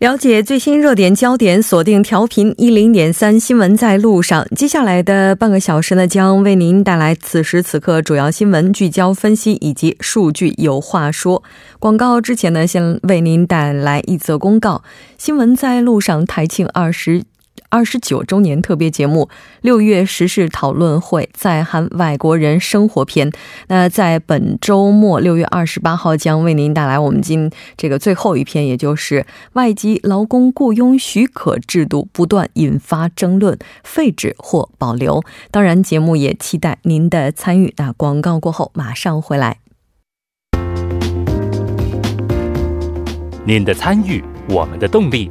了解最新热点焦点，锁定调频一零点三新闻在路上。接下来的半个小时呢，将为您带来此时此刻主要新闻聚焦分析以及数据有话说。广告之前呢，先为您带来一则公告：新闻在路上台庆二十。二十九周年特别节目《六月时事讨论会》在韩外国人生活篇。那在本周末六月二十八号将为您带来我们今这个最后一篇，也就是外籍劳工雇佣许可制度不断引发争论，废止或保留。当然，节目也期待您的参与。那广告过后马上回来。您的参与，我们的动力。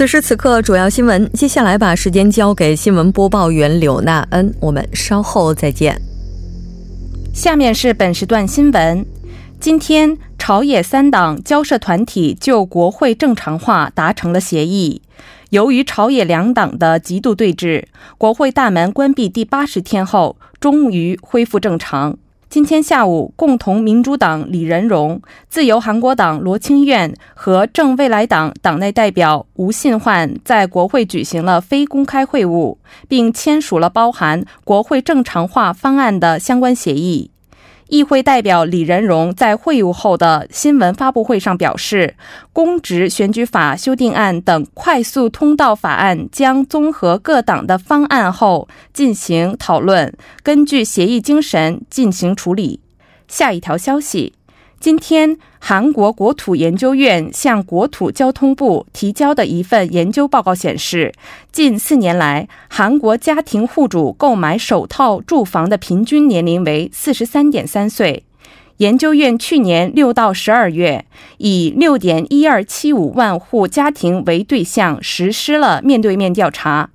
此时此刻，主要新闻。接下来把时间交给新闻播报员柳娜恩，我们稍后再见。下面是本时段新闻。今天，朝野三党交涉团体就国会正常化达成了协议。由于朝野两党的极度对峙，国会大门关闭第八十天后，终于恢复正常。今天下午，共同民主党李仁荣、自由韩国党罗清苑和正未来党党内代表吴信焕在国会举行了非公开会晤，并签署了包含国会正常化方案的相关协议。议会代表李仁荣在会晤后的新闻发布会上表示，公职选举法修订案等快速通道法案将综合各党的方案后进行讨论，根据协议精神进行处理。下一条消息。今天，韩国国土研究院向国土交通部提交的一份研究报告显示，近四年来，韩国家庭户主购买首套住房的平均年龄为四十三点三岁。研究院去年六到十二月，以六点一二七五万户家庭为对象实施了面对面调查，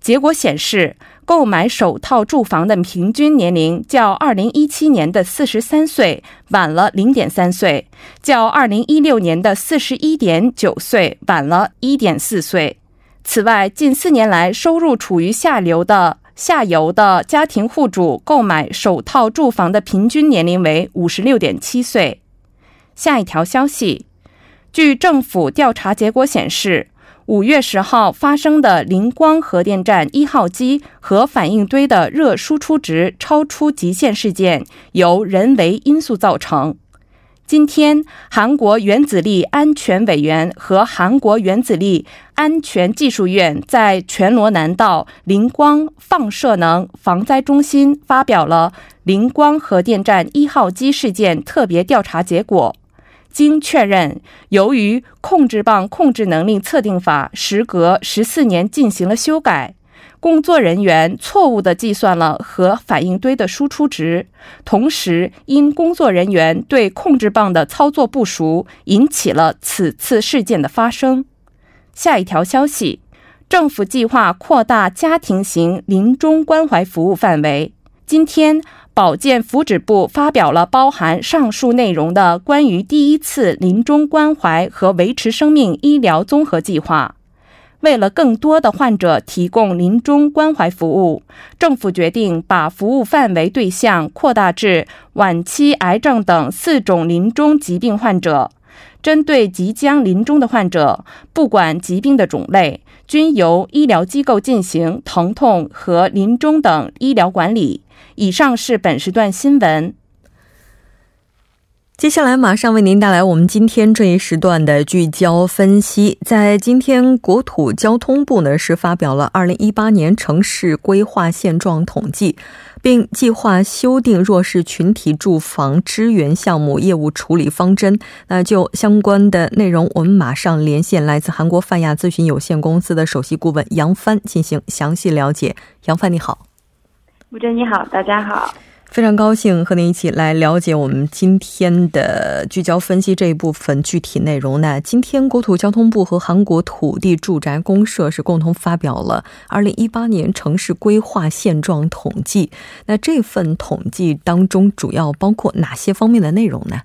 结果显示。购买首套住房的平均年龄较二零一七年的四十三岁晚了零点三岁，较二零一六年的四十一点九岁晚了一点四岁。此外，近四年来收入处于下流的下游的家庭户主购买首套住房的平均年龄为五十六点七岁。下一条消息，据政府调查结果显示。五月十号发生的灵光核电站一号机核反应堆的热输出值超出极限事件，由人为因素造成。今天，韩国原子力安全委员和韩国原子力安全技术院在全罗南道灵光放射能防灾中心发表了灵光核电站一号机事件特别调查结果。经确认，由于控制棒控制能力测定法时隔十四年进行了修改，工作人员错误地计算了核反应堆的输出值，同时因工作人员对控制棒的操作不熟，引起了此次事件的发生。下一条消息，政府计划扩大家庭型临终关怀服务范围。今天。保健福祉部发表了包含上述内容的关于第一次临终关怀和维持生命医疗综合计划。为了更多的患者提供临终关怀服务，政府决定把服务范围对象扩大至晚期癌症等四种临终疾病患者。针对即将临终的患者，不管疾病的种类，均由医疗机构进行疼痛和临终等医疗管理。以上是本时段新闻。接下来马上为您带来我们今天这一时段的聚焦分析。在今天，国土交通部呢是发表了二零一八年城市规划现状统计，并计划修订弱势群体住房支援项目业务处理方针。那就相关的内容，我们马上连线来自韩国泛亚咨询有限公司的首席顾问杨帆进行详细了解。杨帆，你好。吴真，你好，大家好。非常高兴和您一起来了解我们今天的聚焦分析这一部分具体内容。那今天国土交通部和韩国土地住宅公社是共同发表了二零一八年城市规划现状统计。那这份统计当中主要包括哪些方面的内容呢？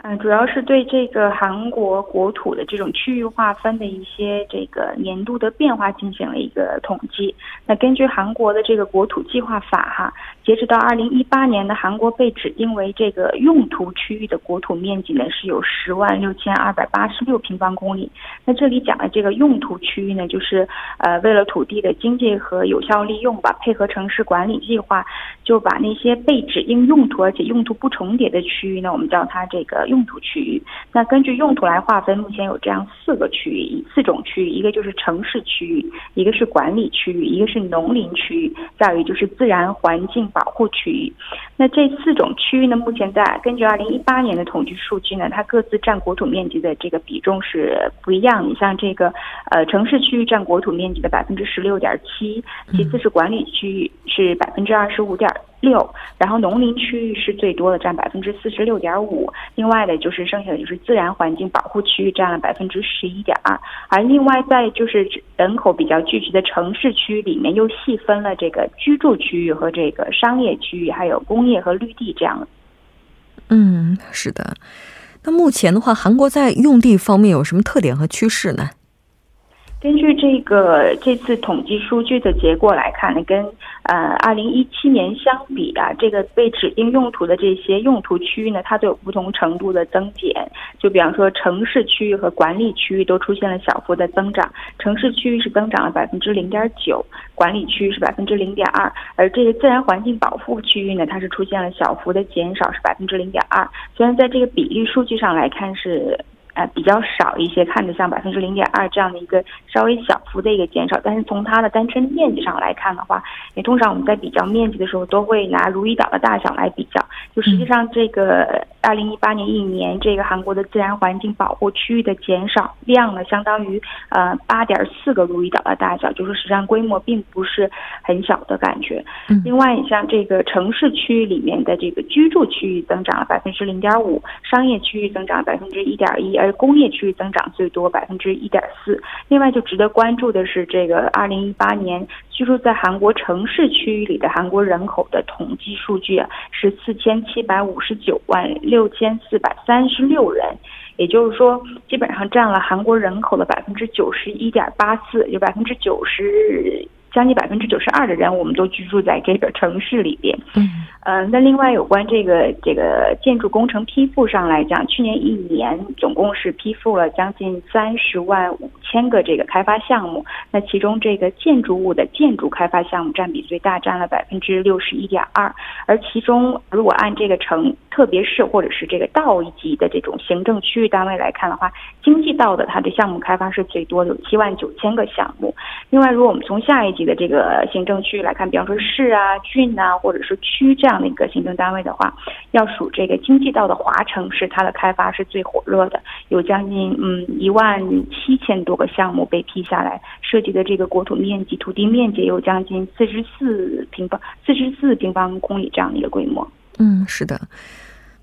嗯，主要是对这个韩国国土的这种区域划分的一些这个年度的变化进行了一个统计。那根据韩国的这个国土计划法，哈，截止到二零一八年的韩国被指定为这个用途区域的国土面积呢是有十万六千二百八十六平方公里。那这里讲的这个用途区域呢，就是呃为了土地的经济和有效利用吧，配合城市管理计划，就把那些被指定用途而且用途不重叠的区域呢，我们叫它这个。用途区域，那根据用途来划分，目前有这样四个区域，四种区域，一个就是城市区域，一个是管理区域，一个是农林区域，再有就是自然环境保护区域。那这四种区域呢，目前在根据二零一八年的统计数据呢，它各自占国土面积的这个比重是不一样。你像这个呃城市区域占国土面积的百分之十六点七，其次是管理区域是百分之二十五点。六，然后农林区域是最多的，占百分之四十六点五。另外的就是剩下的就是自然环境保护区域占了百分之十一点二。而另外在就是人口比较聚集的城市区域里面，又细分了这个居住区域和这个商业区域，还有工业和绿地这样。嗯，是的。那目前的话，韩国在用地方面有什么特点和趋势呢？根据这个这次统计数据的结果来看呢，跟呃二零一七年相比啊，这个被指定用途的这些用途区域呢，它都有不同程度的增减。就比方说，城市区域和管理区域都出现了小幅的增长，城市区域是增长了百分之零点九，管理区域是百分之零点二，而这个自然环境保护区域呢，它是出现了小幅的减少，是百分之零点二。虽然在这个比例数据上来看是。呃，比较少一些，看着像百分之零点二这样的一个稍微小幅的一个减少，但是从它的单纯面积上来看的话，也通常我们在比较面积的时候都会拿如意岛的大小来比较，就实际上这个二零一八年一年这个韩国的自然环境保护区域的减少量呢，相当于呃八点四个如意岛的大小，就是实际上规模并不是很小的感觉。另外，你像这个城市区域里面的这个居住区域增长了百分之零点五，商业区域增长百分之一点一，而工业区域增长最多百分之一点四。另外，就值得关注的是，这个二零一八年居住在韩国城市区域里的韩国人口的统计数据啊，是四千七百五十九万六千四百三十六人，也就是说，基本上占了韩国人口的百分之九十一点八四，有百分之九十。将近百分之九十二的人，我们都居住在这个城市里边。嗯，呃，那另外有关这个这个建筑工程批复上来讲，去年一年总共是批复了将近三十万五千个这个开发项目。那其中这个建筑物的建筑开发项目占比最大，占了百分之六十一点二。而其中如果按这个城特别市或者是这个道一级的这种行政区域单位来看的话，经济道的它的项目开发是最多的，有七万九千个项目。另外，如果我们从下一级的这个行政区来看，比方说市啊、郡啊，或者是区这样的一个行政单位的话，要数这个经济道的华城市，它的开发是最火热的，有将近嗯一万七千多个项目被批下来，涉及的这个国土面积、土地面积有将近四十四平方四十四平方公里这样的一个规模。嗯，是的。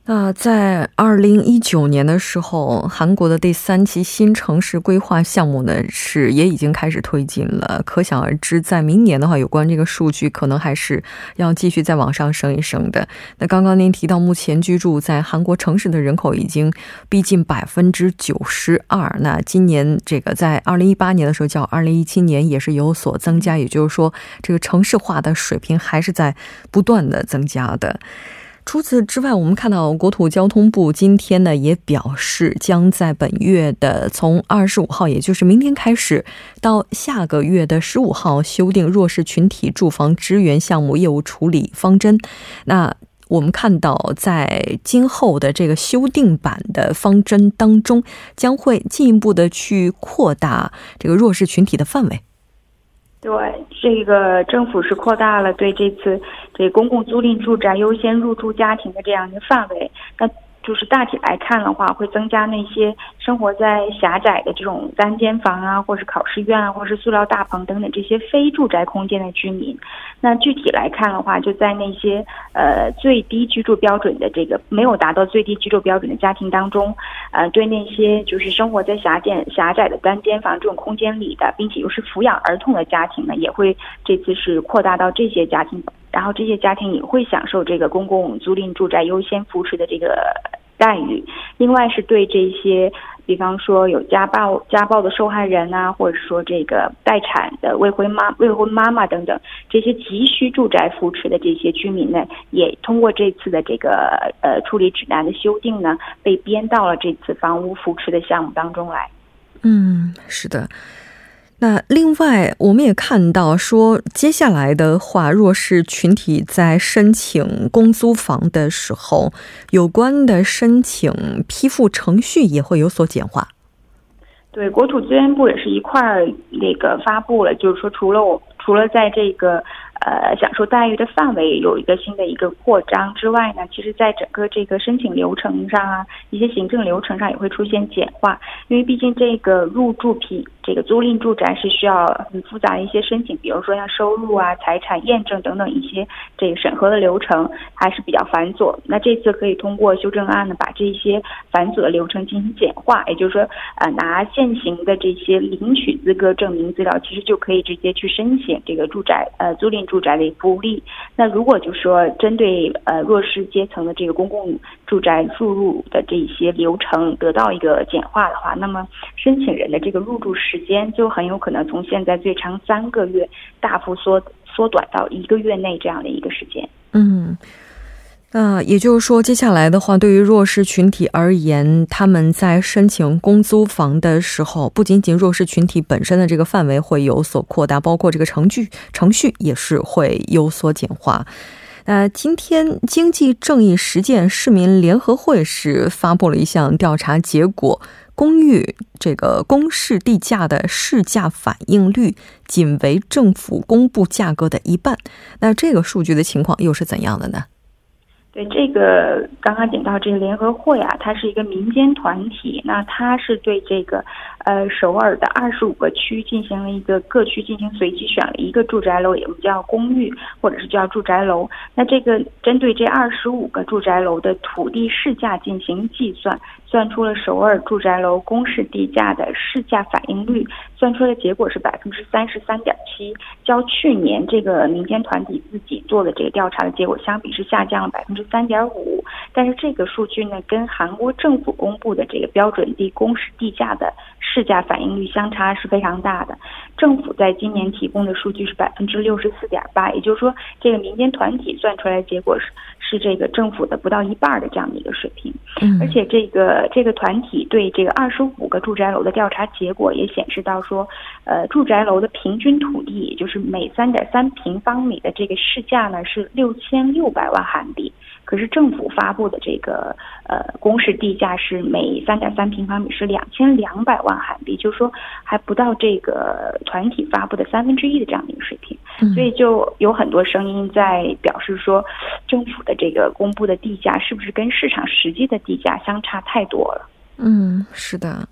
那在二零一九年的时候，韩国的第三期新城市规划项目呢是也已经开始推进了。可想而知，在明年的话，有关这个数据可能还是要继续再往上升一升的。那刚刚您提到，目前居住在韩国城市的人口已经逼近百分之九十二。那今年这个在二零一八年的时候，叫二零一七年也是有所增加，也就是说，这个城市化的水平还是在不断的增加的。除此之外，我们看到国土交通部今天呢也表示，将在本月的从二十五号，也就是明天开始，到下个月的十五号修订弱势群体住房支援项目业务处理方针。那我们看到在今后的这个修订版的方针当中，将会进一步的去扩大这个弱势群体的范围。对，这个政府是扩大了对这次这公共租赁住宅优先入住家庭的这样一个范围。那就是大体来看的话，会增加那些生活在狭窄的这种单间房啊，或是考试院啊，或是塑料大棚等等这些非住宅空间的居民。那具体来看的话，就在那些呃最低居住标准的这个没有达到最低居住标准的家庭当中，呃，对那些就是生活在狭间狭窄的单间房这种空间里的，并且又是抚养儿童的家庭呢，也会这次是扩大到这些家庭。然后这些家庭也会享受这个公共租赁住宅优先扶持的这个待遇。另外是对这些，比方说有家暴家暴的受害人啊，或者说这个待产的未婚妈未婚妈妈等等这些急需住宅扶持的这些居民呢，也通过这次的这个呃处理指南的修订呢，被编到了这次房屋扶持的项目当中来。嗯，是的。那另外，我们也看到说，接下来的话，弱势群体在申请公租房的时候，有关的申请批复程序也会有所简化。对，国土资源部也是一块儿那个发布了，就是说，除了我，除了在这个。呃，享受待遇的范围有一个新的一个扩张之外呢，其实在整个这个申请流程上啊，一些行政流程上也会出现简化，因为毕竟这个入住品，这个租赁住宅是需要很复杂的一些申请，比如说像收入啊、财产验证等等一些这个审核的流程还是比较繁琐。那这次可以通过修正案呢，把这些繁琐的流程进行简化，也就是说，呃，拿现行的这些领取资格证明资料，其实就可以直接去申请这个住宅呃租赁住。宅的福利，那如果就说针对呃弱势阶层的这个公共住宅注入的这一些流程得到一个简化的话，那么申请人的这个入住时间就很有可能从现在最长三个月大幅缩缩短到一个月内这样的一个时间。嗯。那也就是说，接下来的话，对于弱势群体而言，他们在申请公租房的时候，不仅仅弱势群体本身的这个范围会有所扩大，包括这个程序程序也是会有所简化。那今天，经济正义实践市民联合会是发布了一项调查结果，公寓这个公示地价的市价反应率仅为政府公布价格的一半。那这个数据的情况又是怎样的呢？对这个刚刚讲到这个联合会啊，它是一个民间团体，那它是对这个。呃，首尔的二十五个区进行了一个各区进行随机选了一个住宅楼，也叫公寓，或者是叫住宅楼。那这个针对这二十五个住宅楼的土地市价进行计算，算出了首尔住宅楼公示地价的市价反应率，算出来的结果是百分之三十三点七，较去年这个民间团体自己做的这个调查的结果相比是下降了百分之三点五。但是这个数据呢，跟韩国政府公布的这个标准地公示地价的。市价反应率相差是非常大的，政府在今年提供的数据是百分之六十四点八，也就是说，这个民间团体算出来的结果是是这个政府的不到一半的这样的一个水平。嗯，而且这个这个团体对这个二十五个住宅楼的调查结果也显示到说，呃，住宅楼的平均土地，也就是每三点三平方米的这个市价呢是六千六百万韩币。可是政府发布的这个呃公示地价是每三点三平方米是两千两百万韩币，就是说还不到这个团体发布的三分之一的这样的一个水平，所以就有很多声音在表示说，政府的这个公布的地价是不是跟市场实际的地价相差太多了？嗯，是的。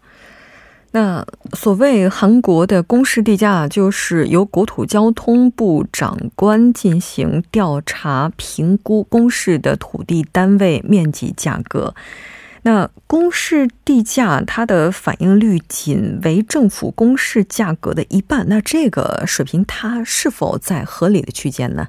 那所谓韩国的公示地价，就是由国土交通部长官进行调查评估公示的土地单位面积价格。那公示地价它的反应率仅为政府公示价格的一半，那这个水平它是否在合理的区间呢？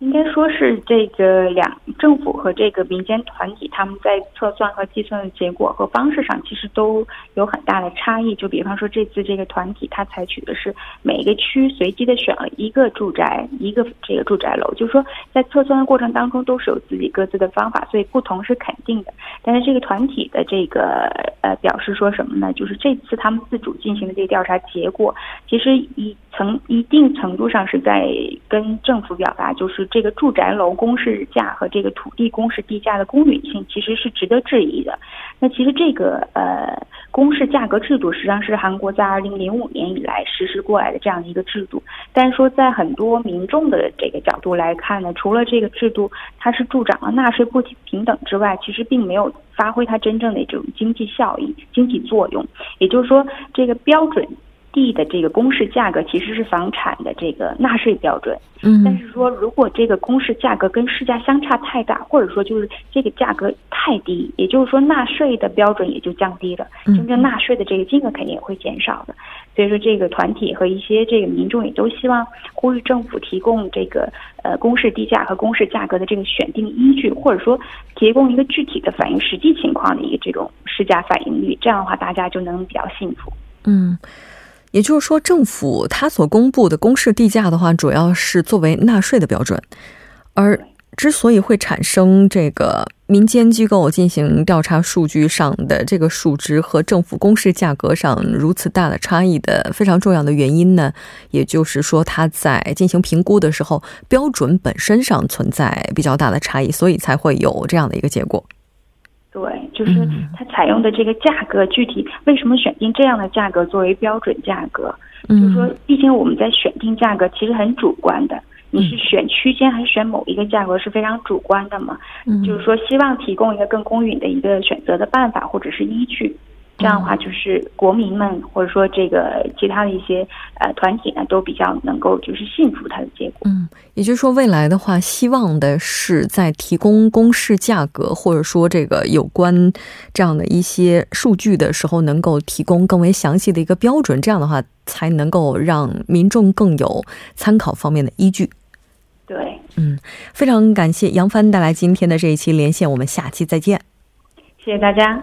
应该说是这个两政府和这个民间团体，他们在测算和计算的结果和方式上，其实都有很大的差异。就比方说，这次这个团体，它采取的是每个区随机的选了一个住宅，一个这个住宅楼，就是说在测算的过程当中都是有自己各自的方法，所以不同是肯定的。但是这个团体的这个呃表示说什么呢？就是这次他们自主进行的这个调查结果，其实一层一定程度上是在跟政府表达，就是。这个住宅楼公示价和这个土地公示地价的公允性，其实是值得质疑的。那其实这个呃公示价格制度，实际上是韩国在二零零五年以来实施过来的这样一个制度。但是说在很多民众的这个角度来看呢，除了这个制度它是助长了纳税不平等之外，其实并没有发挥它真正的这种经济效益、经济作用。也就是说，这个标准。地的这个公示价格其实是房产的这个纳税标准，嗯，但是说如果这个公示价格跟市价相差太大，或者说就是这个价格太低，也就是说纳税的标准也就降低了，真正纳税的这个金额肯定也会减少的。所以说，这个团体和一些这个民众也都希望呼吁政府提供这个呃公示地价和公示价格的这个选定依据，或者说提供一个具体的反映实际情况的一个这种市价反映率，这样的话大家就能比较幸福。嗯。也就是说，政府它所公布的公示地价的话，主要是作为纳税的标准。而之所以会产生这个民间机构进行调查数据上的这个数值和政府公示价格上如此大的差异的非常重要的原因呢，也就是说，它在进行评估的时候，标准本身上存在比较大的差异，所以才会有这样的一个结果。对，就是它采用的这个价格，具体为什么选定这样的价格作为标准价格？就是说，毕竟我们在选定价格其实很主观的，你是选区间还是选某一个价格是非常主观的嘛？就是说，希望提供一个更公允的一个选择的办法或者是依据。这样的话，就是国民们或者说这个其他的一些呃团体呢，都比较能够就是信服它的结果。嗯，也就是说，未来的话，希望的是在提供公示价格或者说这个有关这样的一些数据的时候，能够提供更为详细的一个标准。这样的话，才能够让民众更有参考方面的依据。对，嗯，非常感谢杨帆带来今天的这一期连线，我们下期再见。谢谢大家。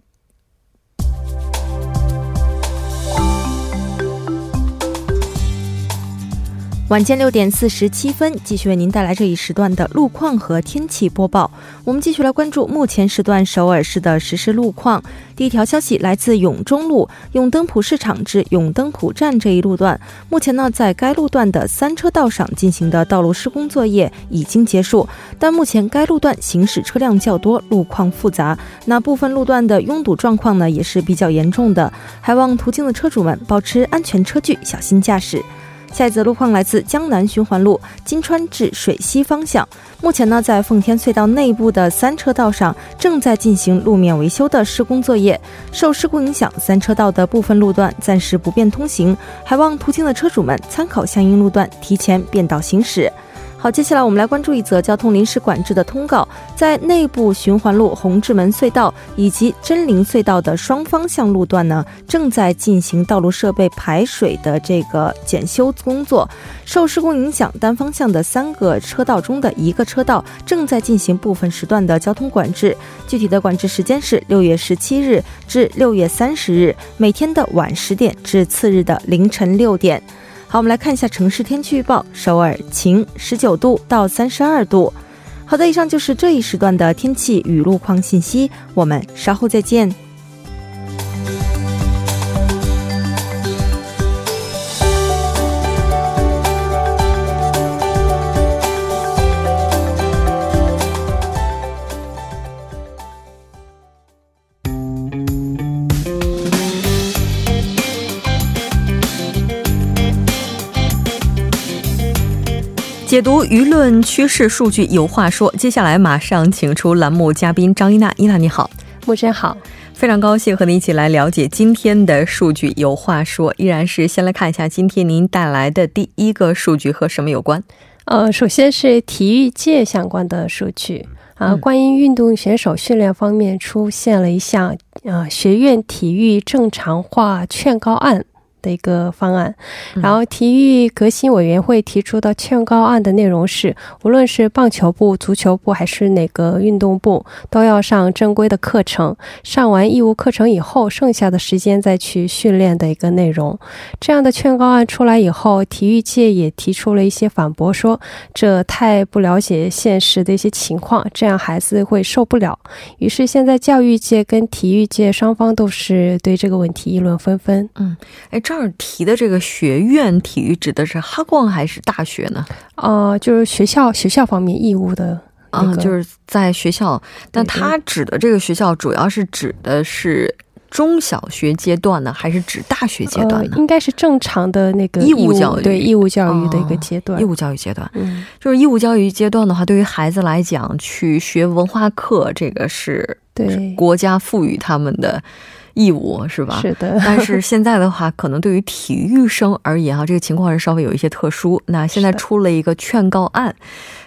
晚间六点四十七分，继续为您带来这一时段的路况和天气播报。我们继续来关注目前时段首尔市的实时路况。第一条消息来自永中路永登浦市场至永登浦站这一路段，目前呢，在该路段的三车道上进行的道路施工作业已经结束，但目前该路段行驶车辆较多，路况复杂，那部分路段的拥堵状况呢也是比较严重的，还望途经的车主们保持安全车距，小心驾驶。下一则路况来自江南循环路金川至水西方向，目前呢，在奉天隧道内部的三车道上正在进行路面维修的施工作业，受事故影响，三车道的部分路段暂时不便通行，还望途经的车主们参考相应路段，提前变道行驶。好，接下来我们来关注一则交通临时管制的通告，在内部循环路红志门隧道以及真灵隧道的双方向路段呢，正在进行道路设备排水的这个检修工作。受施工影响，单方向的三个车道中的一个车道正在进行部分时段的交通管制。具体的管制时间是六月十七日至六月三十日，每天的晚十点至次日的凌晨六点。好，我们来看一下城市天气预报：首尔晴，十九度到三十二度。好的，以上就是这一时段的天气与路况信息，我们稍后再见。解读舆论趋势数据有话说，接下来马上请出栏目嘉宾张一娜。一娜你好，木真好，非常高兴和您一起来了解今天的数据有话说。依然是先来看一下今天您带来的第一个数据和什么有关？呃，首先是体育界相关的数据啊，关于运动选手训练方面出现了一项啊学院体育正常化劝告案。的一个方案，然后体育革新委员会提出的劝告案的内容是，无论是棒球部、足球部还是哪个运动部，都要上正规的课程，上完义务课程以后，剩下的时间再去训练的一个内容。这样的劝告案出来以后，体育界也提出了一些反驳，说这太不了解现实的一些情况，这样孩子会受不了。于是现在教育界跟体育界双方都是对这个问题议论纷纷。嗯，哎。这儿提的这个学院体育指的是哈光还是大学呢？呃，就是学校学校方面义务的啊，就是在学校，但他指的这个学校主要是指的是。中小学阶段呢，还是指大学阶段呢？应该是正常的那个义务教育，对义务教育的一个阶段。义务教育阶段，嗯，就是义务教育阶段的话，对于孩子来讲，去学文化课，这个是对国家赋予他们的义务，是吧？是的。但是现在的话，可能对于体育生而言啊，这个情况是稍微有一些特殊。那现在出了一个劝告案，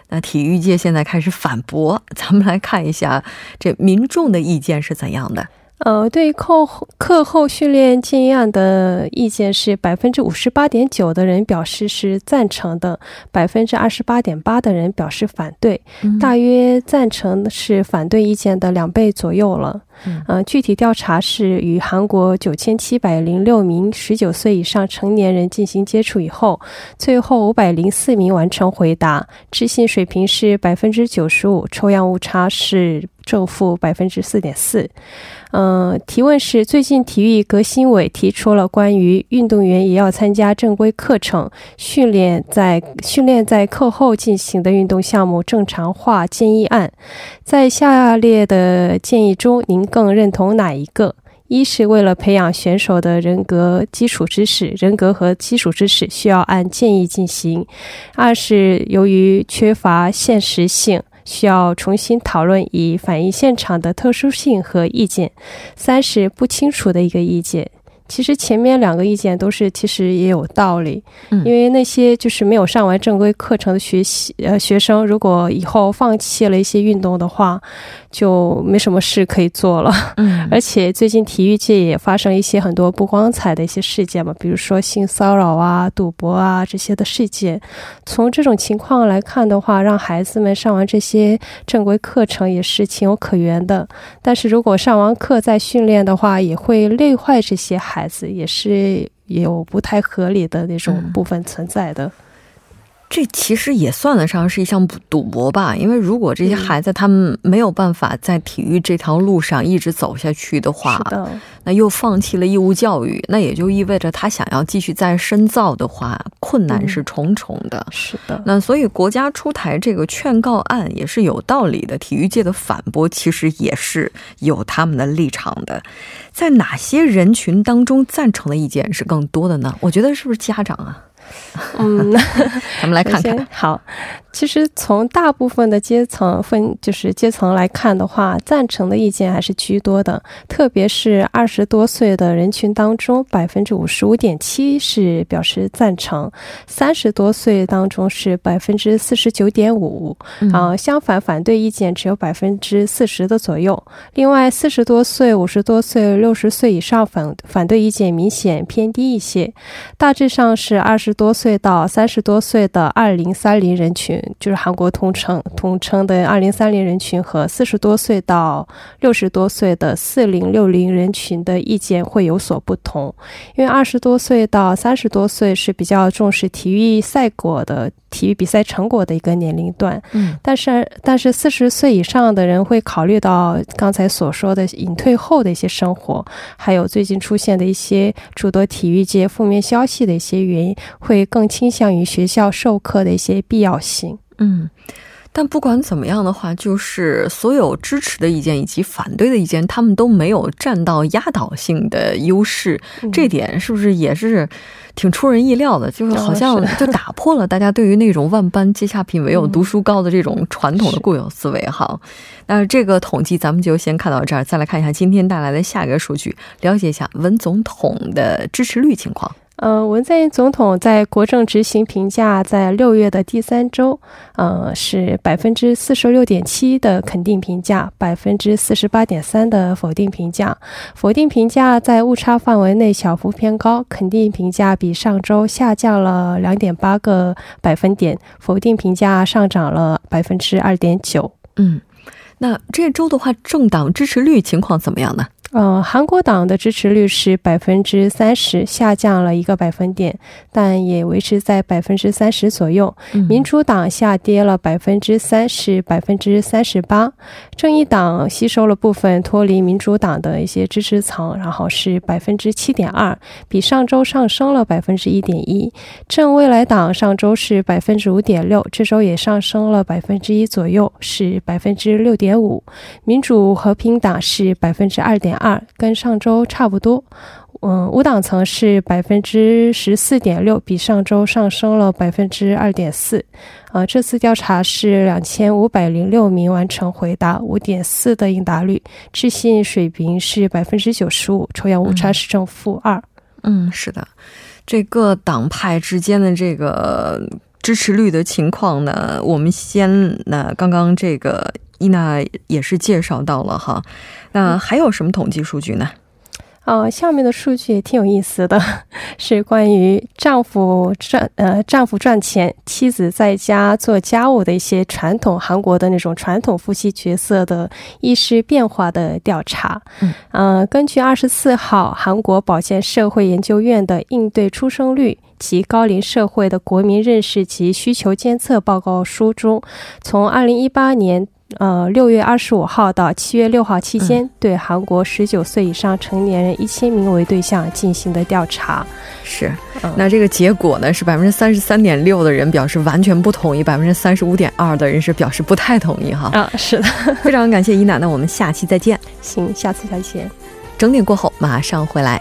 那体育界现在开始反驳。咱们来看一下这民众的意见是怎样的。呃，对课后课后训练建议案的意见是百分之五十八点九的人表示是赞成的，百分之二十八点八的人表示反对，大约赞成是反对意见的两倍左右了。嗯，具体调查是与韩国九千七百零六名十九岁以上成年人进行接触以后，最后五百零四名完成回答，置信水平是百分之九十五，抽样误差是正负百分之四点四。嗯，提问是最近体育革新委提出了关于运动员也要参加正规课程训练，在训练在课后进行的运动项目正常化建议案，在下列的建议中，您更认同哪一个？一是为了培养选手的人格基础知识，人格和基础知识需要按建议进行；二是由于缺乏现实性。需要重新讨论以反映现场的特殊性和意见。三是不清楚的一个意见。其实前面两个意见都是其实也有道理，因为那些就是没有上完正规课程的学习呃学生，如果以后放弃了一些运动的话。就没什么事可以做了，嗯，而且最近体育界也发生一些很多不光彩的一些事件嘛，比如说性骚扰啊、赌博啊这些的事件。从这种情况来看的话，让孩子们上完这些正规课程也是情有可原的。但是如果上完课再训练的话，也会累坏这些孩子，也是有不太合理的那种部分存在的。这其实也算得上是一项赌博吧，因为如果这些孩子他们没有办法在体育这条路上一直走下去的话，那又放弃了义务教育，那也就意味着他想要继续再深造的话，困难是重重的。是的，那所以国家出台这个劝告案也是有道理的。体育界的反驳其实也是有他们的立场的。在哪些人群当中赞成的意见是更多的呢？我觉得是不是家长啊？嗯，咱们来看看。好，其实从大部分的阶层分，就是阶层来看的话，赞成的意见还是居多的。特别是二十多岁的人群当中，百分之五十五点七是表示赞成；三十多岁当中是百分之四十九点五，啊，相反反对意见只有百分之四十的左右。另外，四十多岁、五十多岁、六十岁以上反反对意见明显偏低一些，大致上是二十。多岁到三十多岁的二零三零人群，就是韩国统称统称的二零三零人群和四十多岁到六十多岁的四零六零人群的意见会有所不同。因为二十多岁到三十多岁是比较重视体育赛果的体育比赛成果的一个年龄段，嗯，但是但是四十岁以上的人会考虑到刚才所说的隐退后的一些生活，还有最近出现的一些诸多体育界负面消息的一些原因。会更倾向于学校授课的一些必要性。嗯，但不管怎么样的话，就是所有支持的意见以及反对的意见，他们都没有占到压倒性的优势。这点是不是也是挺出人意料的？就是好像就打破了大家对于那种万般皆下品，唯有读书高的这种传统的固有思维。哈，那这个统计咱们就先看到这儿，再来看一下今天带来的下一个数据，了解一下文总统的支持率情况。呃，文在寅总统在国政执行评价在六月的第三周，呃，是百分之四十六点七的肯定评价，百分之四十八点三的否定评价。否定评价在误差范围内小幅偏高，肯定评价比上周下降了两点八个百分点，否定评价上涨了百分之二点九。嗯，那这周的话，政党支持率情况怎么样呢？呃，韩国党的支持率是百分之三十，下降了一个百分点，但也维持在百分之三十左右。民主党下跌了百分之三，是百分之三十八。正义党吸收了部分脱离民主党的一些支持层，然后是百分之七点二，比上周上升了百分之一点一。正未来党上周是百分之五点六，这周也上升了百分之一左右，是百分之六点五。民主和平党是百分之二点。二跟上周差不多，嗯，五党层是百分之十四点六，比上周上升了百分之二点四。啊，这次调查是两千五百零六名完成回答，五点四的应答率，置信水平是百分之九十五，抽样误差是正负二。嗯，是的，这个党派之间的这个支持率的情况呢，我们先那刚刚这个伊娜也是介绍到了哈。那还有什么统计数据呢？哦，下面的数据也挺有意思的，是关于丈夫赚呃丈夫赚钱，妻子在家做家务的一些传统韩国的那种传统夫妻角色的意识变化的调查。嗯，根据二十四号韩国保健社会研究院的应对出生率及高龄社会的国民认识及需求监测报告书中，从二零一八年。呃，六月二十五号到七月六号期间，对韩国十九岁以上成年人一千名为对象进行的调查。是，那这个结果呢是百分之三十三点六的人表示完全不同意，百分之三十五点二的人是表示不太同意。哈，啊，是的，非常感谢伊娜，那我们下期再见。行，下次再见。整点过后马上回来。